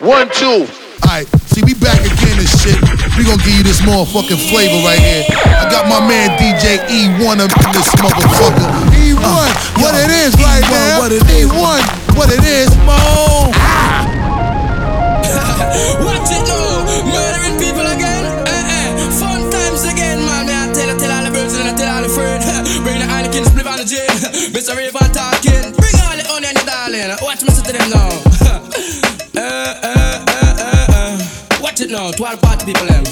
One, two. Alright, see, we back again and shit. We gonna give you this motherfucking flavor right here. I got my man DJ E1 up in this motherfucker. E1, uh, what it is right E1, now. What it is. E1, what it is, mo. Watch it people them.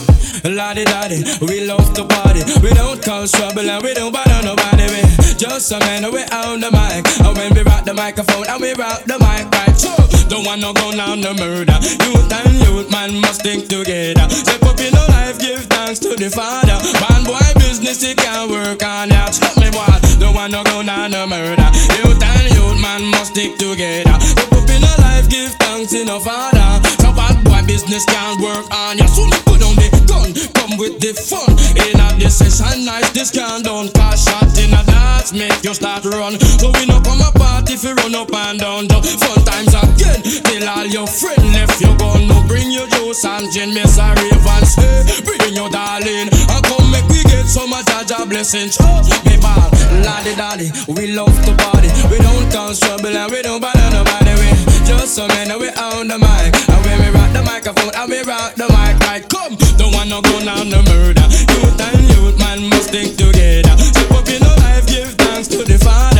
Lottie daddy, we love to party. We don't cause trouble and we don't bother nobody. We just some men, we on the mic. And when we rock the microphone and we rock the mic right. So, don't want no go down the murder. Youth and youth, man, must stick together. Step up in no life, give thanks to the Father. Man, boy, business, he can work on ya. Tell me what, don't want no go down the murder. Youth and youth, man, must stick together. Step up in no life, give thanks to the Father. So bad boy, business can work on ya. Put on the gun, come with the fun. In a this session, nice, this can done. Cause shot in a dance, make you start run. So we no come a party if you run up and down. The fun times again, till all your friends left you gonna bring your juice and gin, Miss a Rayvon say, bring your darling. And come make we get some of Jah Jah blessings. Oh, me ball, laddie daddy, we love to party. We don't cause trouble and we don't bother nobody. We just some men and we own the mic. And when we rock the microphone and we rock the mic, right? Come, don't want no go down the murder. Youth and youth, man, must stick together. Step up in your life, give thanks to the Father.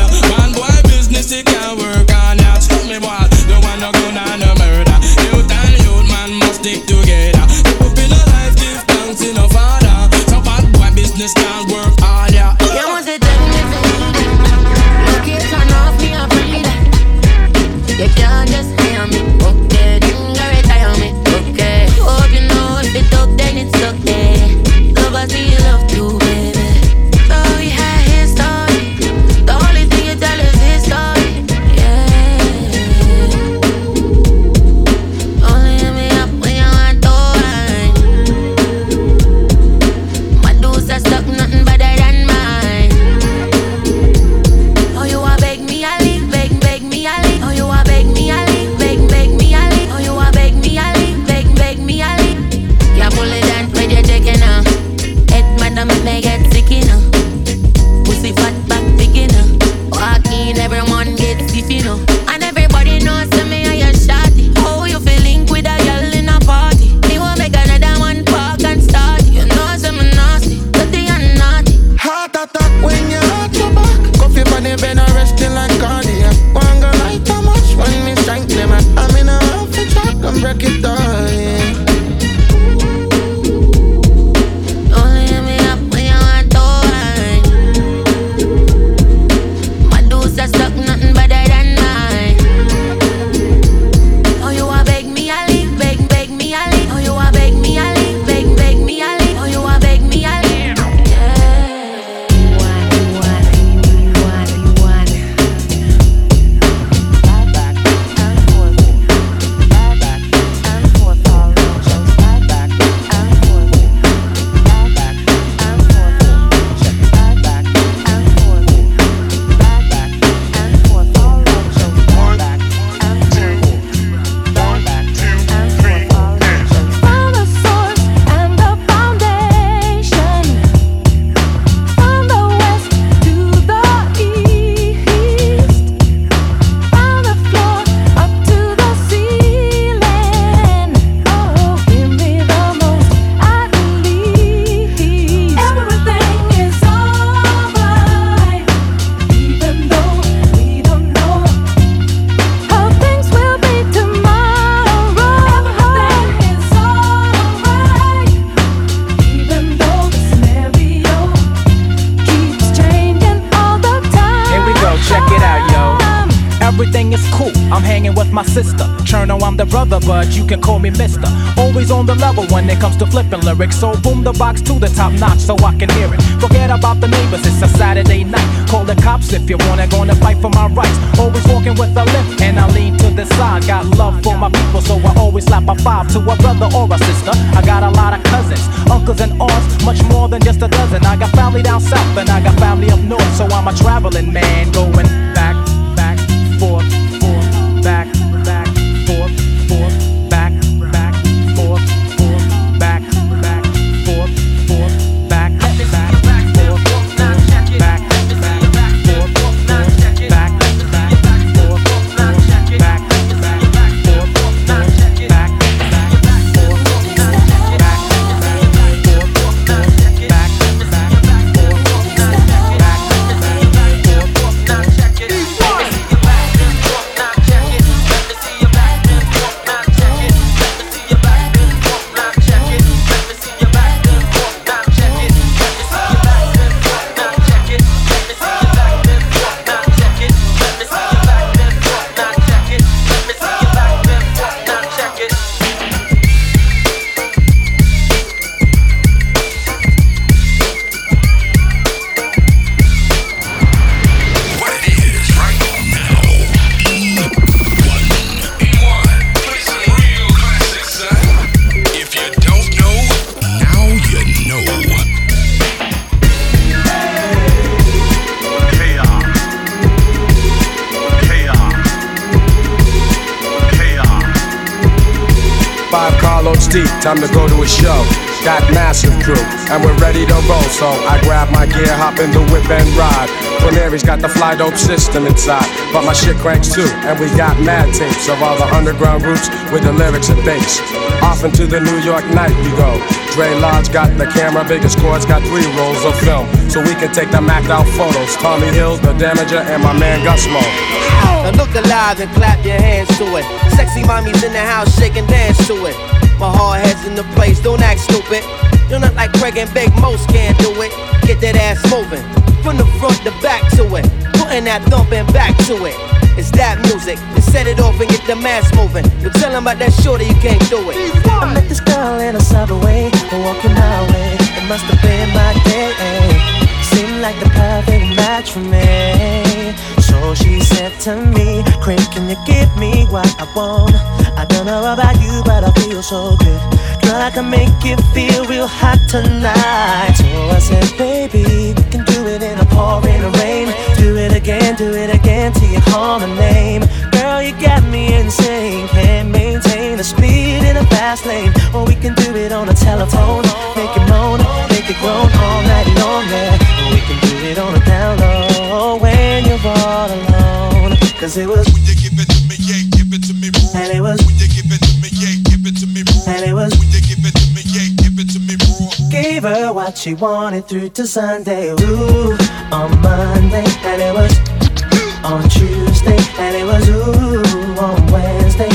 Can call me Mister. Always on the level when it comes to flipping lyrics. So boom the box to the top notch so I can hear it. Forget about the neighbors, it's a Saturday night. Call the cops if you wanna, gonna fight for my rights. Always walking with a limp, and I lean to the side. Got love for my people, so I always slap a five to a brother or a sister. I got a lot of cousins, uncles and aunts, much more than just a dozen. I got family down south and I got family up north, so I'm a traveling man going back, back, forth, time to go to a show. Got massive crew, and we're ready to roll. So I grab my gear, hop in the whip and ride. Premier's got the fly dope system inside, but my shit cranks too. And we got mad tapes of all the underground groups with the lyrics and bass. Off into the New York night we go. Dre Lodge got the camera, biggest cords got three rolls of film, so we can take the macked out photos. Tommy Hills, the Damager, and my man Gusmo. Now look alive and clap your hands to it. Sexy mommies in the house, shake and dance to it. My hard head's in the place, don't act stupid. You're not like Craig and Big, most can't do it. Get that ass moving, from the front to back to it. Putting that thumping back to it. It's that music, to set it off and get the mass moving. You tell 'em about that shorty, you can't do it. I met this girl in a subway, walking my way. It must have been my day. Seemed like the perfect match for me. So she said to me, Craig, can you give me what I want? I don't know about you, but I feel so good. Girl, I can make you feel real hot tonight. So I said, baby, we can do it in a pouring rain. Do it again, do it again till you call my name. Girl, you got me insane. Can't Cause it was. When you give it to me, yeah, give it to me raw. And it was. When you give it to me, yeah, give it to me raw. And it was. When you give it to me, yeah, give it to me raw. Gave her what she wanted through to Sunday. Ooh, on Monday, and it was on Tuesday, and it was ooh on Wednesday.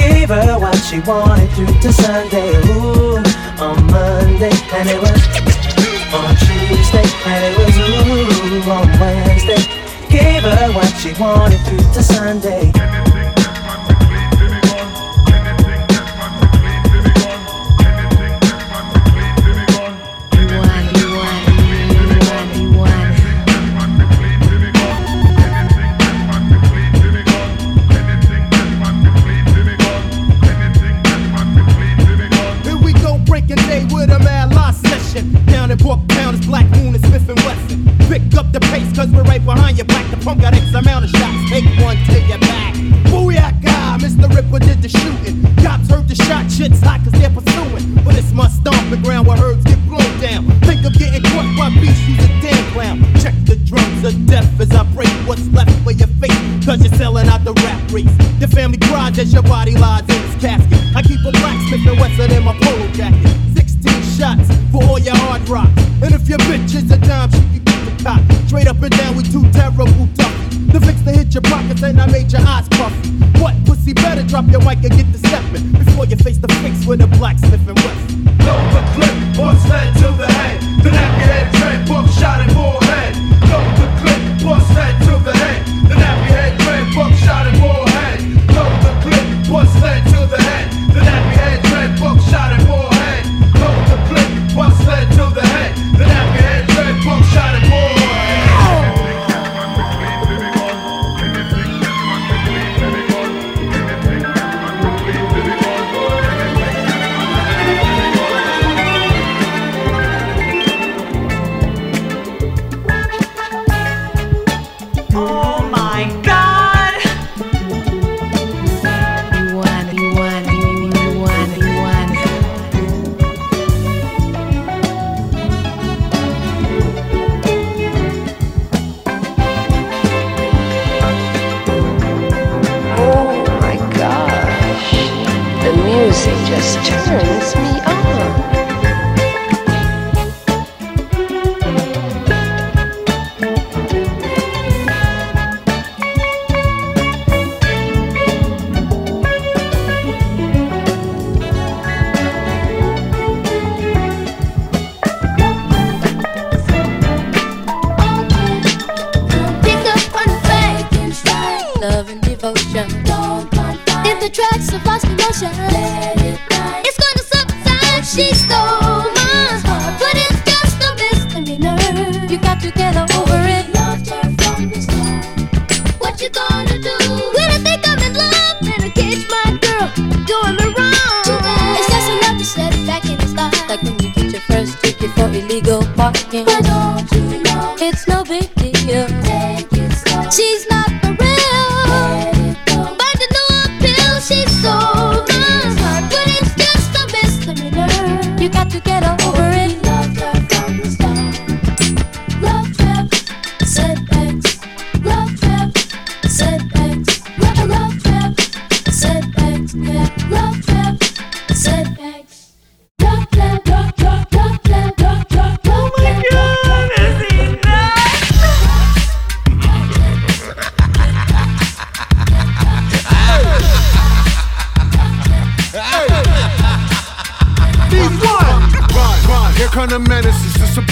Gave her what she wanted through to Sunday. Ooh, on Monday, and it was on Tuesday, and it was ooh on Wednesday. Gave her what she wanted through to Sunday. Cause we're right behind you. Back the pump got X amount of shots. Take one, take your back. Booyah, Mr. Ripper did the shooting. Cops heard the shot, shit's hot cause they're pursuing. But it's my stomping ground where herds get blown down. Think of getting caught by beasts, who's a damn clown. Check the drums of death as I break what's left for your face. Cause you're selling out the rap race. Your family cries as your body lies in its casket. I keep a black Smith and Wesson in my polo jacket. 16 shots for all your hard rock. And if your bitch is a dime, she up and down we two terrible toughies. The fix to hit your pockets and I made your eyes puffy. What pussy better drop your mic and get the stepping before you face the fix with a blacksmith and West. Load the clip, bust head to the head. The nappy head dread, buck shot in forehead.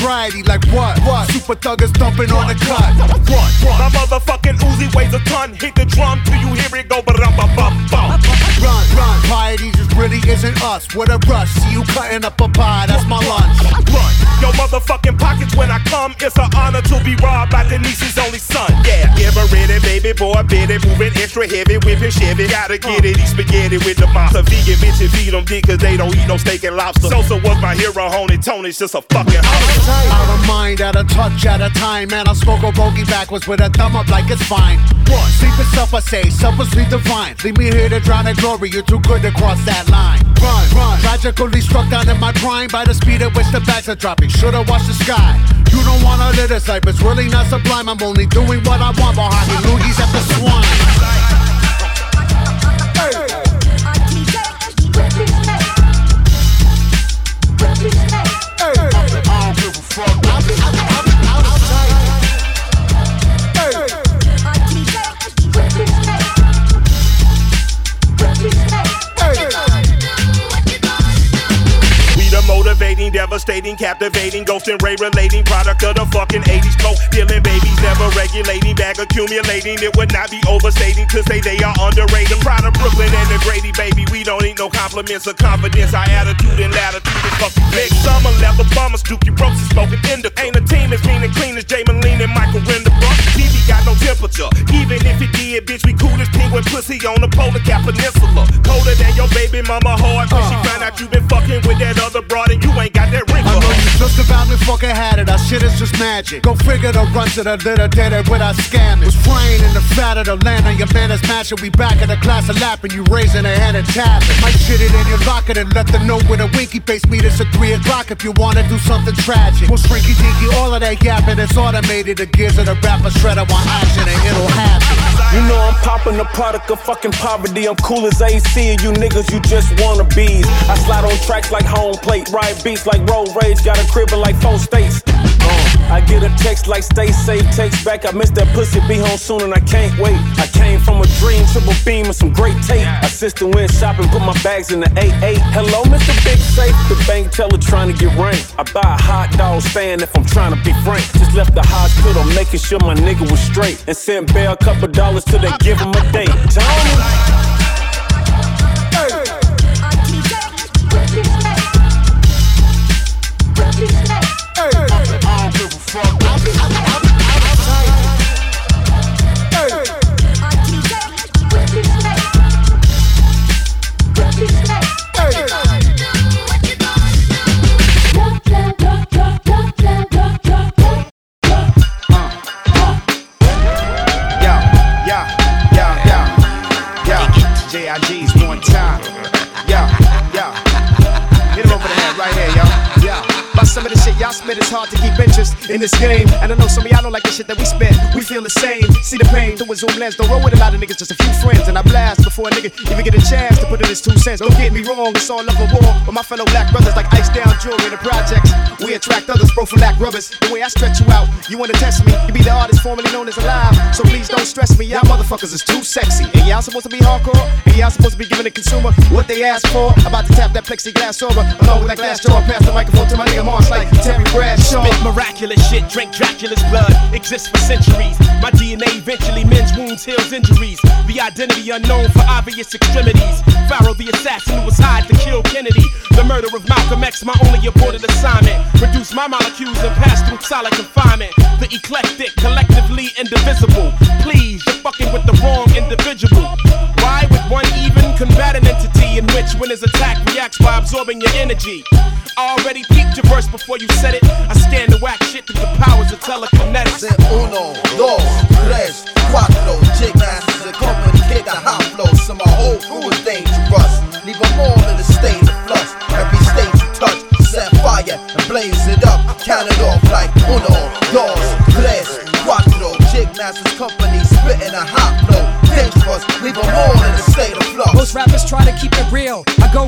Sobriety, like what? What? Super thuggers thumping on the cut. What? What? My motherfucking Uzi weighs a ton. Hit the drum till you hear it go ba dum ba bum. Run, run, piety isn't us. What a rush, see you cutting up a pie, that's my lunch. Run, your motherfucking pockets when I come. It's an honor to be robbed by Denise's only son. Yeah, give her ready, baby boy, bit it, moving extra heavy, whipping Chevy. Gotta get it, eat spaghetti with the monster. Vegan bitches feed them dick cause they don't eat no steak and lobster. Sosa was my hero, Honey Tony's just a fucking hustler. Out of mind, out of touch, out of time. Man, I smoke a bogey backwards with a thumb up like it's fine. What? Sleep itself, I say, selflessly divine. Leave me here to drown in glory, you're too good to cross that line. Run, run. Tragically struck down in my prime by the speed at which the bags are dropping. Should've watched the sky. You don't wanna live this life, it's really not sublime. I'm only doing what I want behind the loogies at the swine. Captivating, ghost and ray relating, product of the fucking 80s coke. Dealing babies, never regulating, bag accumulating. It would not be overstating to say they are underrated. Proud of Brooklyn and the Grady, baby. We don't need no compliments or confidence. Our attitude and latitude is fucking big. Summer level bummers, Dookie Brooks is smoking indica. Ain't a team as mean and clean as Jaime Meline and Michael Winterbrook. TV got no temperature. Even if it did, bitch, we cool as penguin pussy on the polar cap peninsula. Colder than your baby mama heart when she uh. found out you been fucking with that other broad and you ain't got that just about me fucking had it. Our shit is just magic. Go figure the run to the little did it with our scamming. Was flying in the fat of the land on your man is matching. We back in the class of lapping. You raising a hand and tapping. Might shit it in your locker and let them know with a winky face. Meet us at 3 o'clock if you wanna do something tragic. We'll shrinky dinky, all of that yapping. It's automated. The gears of the rapper shredder want action and it'll happen. You know I'm popping the product of fucking poverty. I'm cool as AC, and you niggas, you just wanna bees. I slide on tracks like home plate, ride beats like road rage, got a crib in like four states. I get a text like stay safe, text back. I miss that pussy, be home soon and I can't wait. I came from a dream, triple beam and some great tape. My sister went shopping, put my bags in the 8-8. Hello, Mr. Big Safe, the bank teller trying to get ranked. I buy a hot dog stand if I'm trying to be frank. Just left the hospital, making sure my nigga was straight. And sent Bear a couple dollars till they give him a date. Spit, it's hard to keep interest in this game. And I know some of y'all don't like the shit that we spit. We feel the same. See the pain through a zoom lens. Don't roll with a lot of niggas, just a few friends. And I blast before a nigga even get a chance to put in his two cents. Don't get me wrong, it's all love and war. With my fellow black brothers like ice down jewelry in the projects. We attract others, black rubbers. The way I stretch you out, you wanna test me. You be the artist formerly known as alive. So please don't stress me. Y'all motherfuckers is too sexy. And y'all supposed to be hardcore. And y'all supposed to be giving the consumer what they ask for. About to tap that plexiglass over. Along with that glass jaw, pass the microphone to my nigga Mars. Spit miraculous shit, drink Dracula's blood. Exists for centuries. My DNA eventually mends wounds, heals injuries. The identity unknown for obvious extremities. Pharoahe the assassin who was hired to kill Kennedy. The murder of Malcolm X, my only aborted assignment. Reduce my molecules and pass through solid confinement. The eclectic, collectively indivisible. Please, you're fucking with the wrong individual. Why would one even combat an entity in which when his attack reacts by absorbing your energy? Already peeped your verse before you said it. I stand to whack shit through the powers of telekinetics. Uno, dos,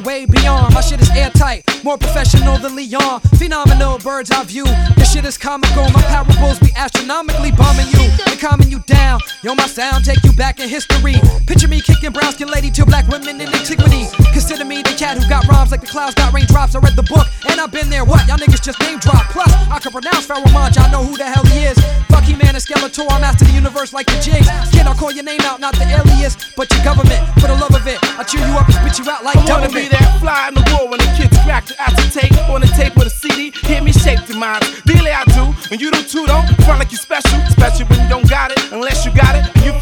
way beyond. My shit is airtight, more professional than Leon. Phenomenal bird's eye view. This shit is comical. My parables be astronomically bombing you and calming you down. Yo, my sound take you back in history. Picture me kicking brown skin lady to black women in antiquity. Consider me the cat who got rhymes like the clouds got raindrops. I read the book and I've been there. What? Y'all niggas just name drop. Plus, I can pronounce Pharoahe Monch. I know who the hell he is. He man and Skeletor. I'm after the universe like the jigs. Kid, I'll call your name out, not the alias, but your government. For the love of it, I chew you up and spit you out like I wanna be that fly in the wall when the kids crack the acetate on the tape with a CD. Hear me shape the mind. Really I do, and you do too. Don't front like you special, special when you don't got it. Unless you got it and you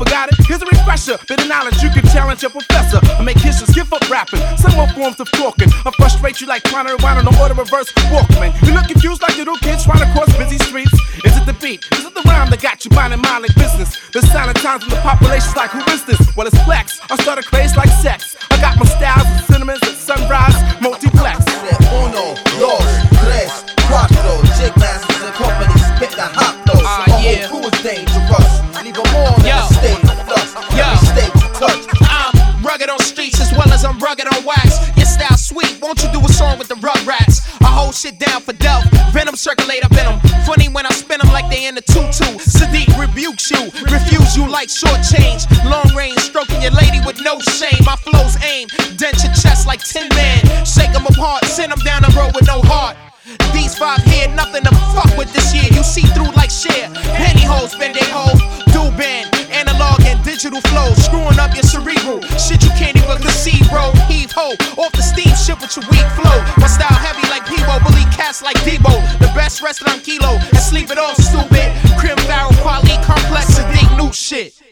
refresher, bit of knowledge you can challenge your professor I make history give up rapping. Some more forms of talking. I frustrate you like trying to rewind on the order reverse Walkman. You look confused like little kids trying to cross busy streets. Is it the beat? Is it the rhyme that got you minding mind like business? The silent times when the population's like, who is this? Well, it's flex. I start a craze like sex. I got my styles and sentiments at sunrise, multiplex. Uno, with the Rugrats? I hold shit down for Delph. Venom in them. Funny when I spin them like they in the tutu. Sadiq rebukes you, refuse you like short change. Long range, stroking your lady with no shame. My flows aim, dent your chest like Tin Man. Shake them apart, send them down the road with no heart. These five here, nothing to fuck with this year. You see through like shit. Penny Pantyhose, bend they hole. Digital flow. Screwing up your cerebral. Shit you can't even conceive, bro. Heave ho. Off the steamship with your weak flow. My style heavy like Peebo. Bully cats like Debo. The best rested on kilo. And sleep it off, stupid. Crim barrel, quality, complex, and dig new shit.